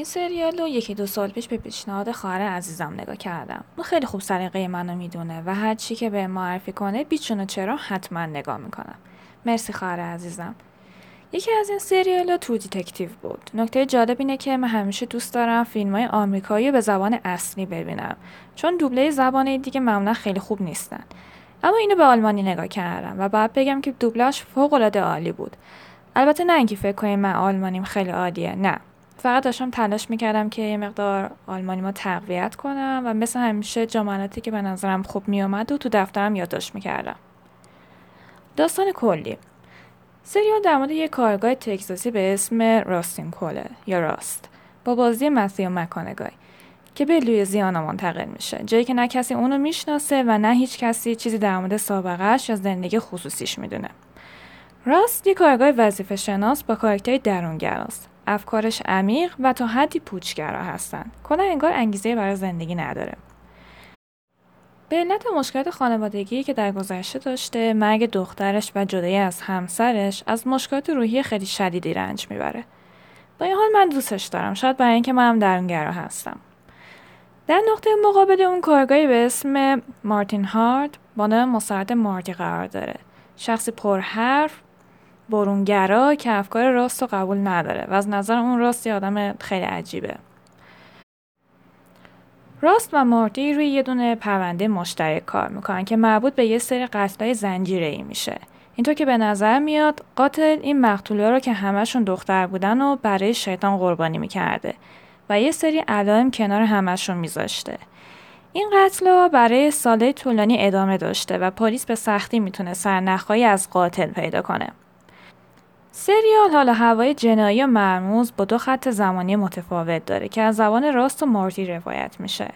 این سریال رو یکی دو سال پیش به پیشنهاد خواهر عزیزم نگاه کردم. اون خیلی خوب سلیقه منو می‌دونه و هر چی که بهم معرفی کنه بیچون چرا حتما نگاه می‌کنم. مرسی خواهر عزیزم. یکی از این سریال True Detective بود. نکته جالب اینه که من همیشه دوست دارم فیلم های آمریکایی به زبان اصلی ببینم چون دوبله زبان دیگه معمولا خیلی خوب نیستن. اما اینو به آلمانی نگاه کردم و باید بگم که دوبلاش فوق العاده عالی بود. البته نه اینکه فکر کنیم من آلمانیم خیلی عالیه نه. فقط داشتم تلاش می‌کردم که یه مقدار آلمانی ما تقویت کنم و مثل همیشه جملاتی که به نظرم خوب میومد و تو دفترم یادداشت می‌کردم. داستان کلی. سریال در مورد یک کارگاه تگزاسی به اسم راستین کوله یا راست با بازی و مکانگای که به لویزیانا منتقل میشه. جایی که نه کسی اونو می‌شناسه و نه هیچ کسی چیزی در مورد سابقهش یا زندگی خصوصیش می‌دونه. راست یک کارگاه وظیفه شناس با کارکتری درونگراست. افکارش عمیق و تا حدی پوچگرا هستن. کلا انگار انگیزه برای زندگی نداره. به علت مشکلات خانوادگی که در گذشته داشته مرگ دخترش و جدایی از همسرش از مشکلات روحی خیلی شدیدی رنج می‌بره. با این حال من دوستش دارم. شاید برای اینکه منم درونگرا هستم. در نقطه مقابل اون کارگاهی به اسم مارتین هارد با نام مساعد مارتی قرار داره. شخصی پرحرف برونگرا که افکار راست رو قبول نداره و از نظر اون راست یه آدم خیلی عجیبه. راست و مارتی روی یه دونه پرونده مشترک کار می‌کنن که مربوط به یه سری قتلای زنجیره ای میشه. اینطور که به نظر میاد قاتل این مقتولا رو که همشون دختر بودن و برای شیطان قربانی می‌کرده و یه سری علائم کنار همشون میذاشته. این قتل برای ساله طولانی ادامه داشته و پلیس به سختی می‌تونه سرنخهایی از قاتل پیدا کنه. سریال حالا هوای جنایی و مرموز با دو خط زمانی متفاوت داره که از زبان راست و مارتی روایت میشه.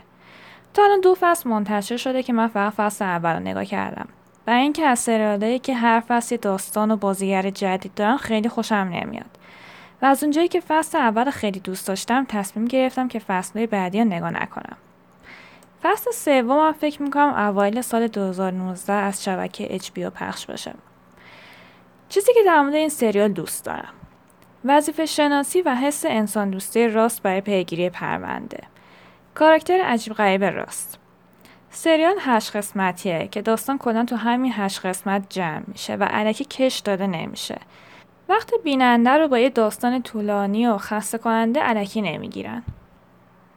تا الان دو فصل منتشر شده که من فقط فصل اول رو نگاه کردم. و اینکه از سریالایی که هر فصل داستان و بازیگر جدید دارن خیلی خوشم نمیاد. و از اونجایی که فصل اول خیلی دوست داشتم تصمیم گرفتم که فصلهای بعدی رو نگاه نکنم. فصل سوم فکر می‌کنم اوایل سال 2019 از شبکه HBO پخش باشه. چیزی که در مورد این سریال دوست دارم. وظیفه شناسی و حس انسان دوستی راست برای پیگیری پرونده. کاراکتر عجیب غریب راست. سریال هشت قسمتیه که داستان کلا تو همین هشت قسمت جمع میشه و علکی کش داده نمیشه. وقت بیننده رو با یه داستان طولانی و خسته کننده علکی نمی‌گیرن.